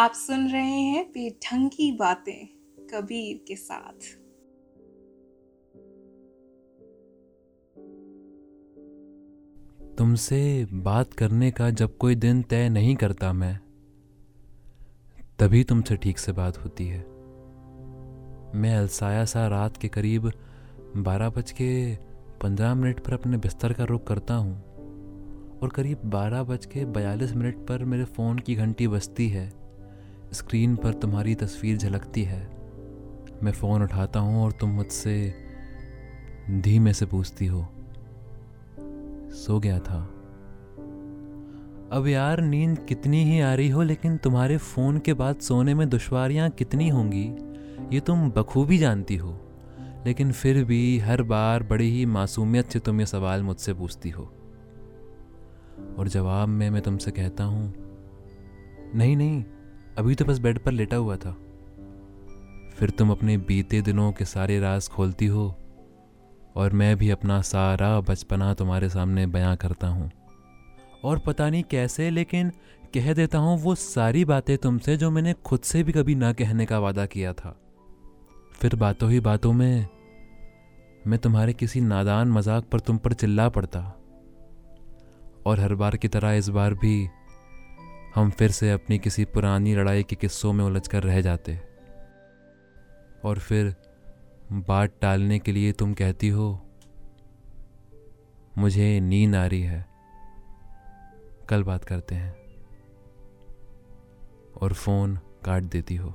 आप सुन रहे हैं बेढंग बातें कबीर के साथ। तुमसे बात करने का जब कोई दिन तय नहीं करता मैं, तभी तुमसे ठीक से बात होती है। मैं अलसाया सा रात के करीब बारह बज के पंद्रह मिनट पर अपने बिस्तर का रुख करता हूँ और करीब बारह बज के बयालीस मिनट पर मेरे फ़ोन की घंटी बजती है। स्क्रीन पर तुम्हारी तस्वीर झलकती है। मैं फ़ोन उठाता हूँ और तुम मुझसे धीमे से पूछती हो। सो गया था। अब यार नींद कितनी ही आ रही हो, लेकिन तुम्हारे फ़ोन के बाद सोने में दुश्वारियाँ कितनी होंगी, ये तुम बखूबी जानती हो। लेकिन फिर भी हर बार बड़ी ही मासूमियत से तुम ये सवाल मुझसे पूछती हो। और जवाब में मैं तुमसे कहता हूँ, नहीं नहीं अभी तो बस बेड पर लेटा हुआ था। फिर तुम अपने बीते दिनों के सारे राज खोलती हो, और मैं भी अपना सारा बचपना तुम्हारे सामने बयां करता हूँ। और पता नहीं कैसे, लेकिन कह देता हूँ वो सारी बातें तुमसे जो मैंने खुद से भी कभी ना कहने का वादा किया था। फिर बातों ही बातों में मैं तुम्हारे किसी नादान मज़ाक पर तुम पर चिल्ला पड़ता। और हर बार की तरह इस बार भी हम फिर से अपनी किसी पुरानी लड़ाई के किस्सों में उलझ कर रह जाते। और फिर बात टालने के लिए तुम कहती हो, मुझे नींद आ रही है। कल बात करते हैं। और फ़ोन काट देती हो।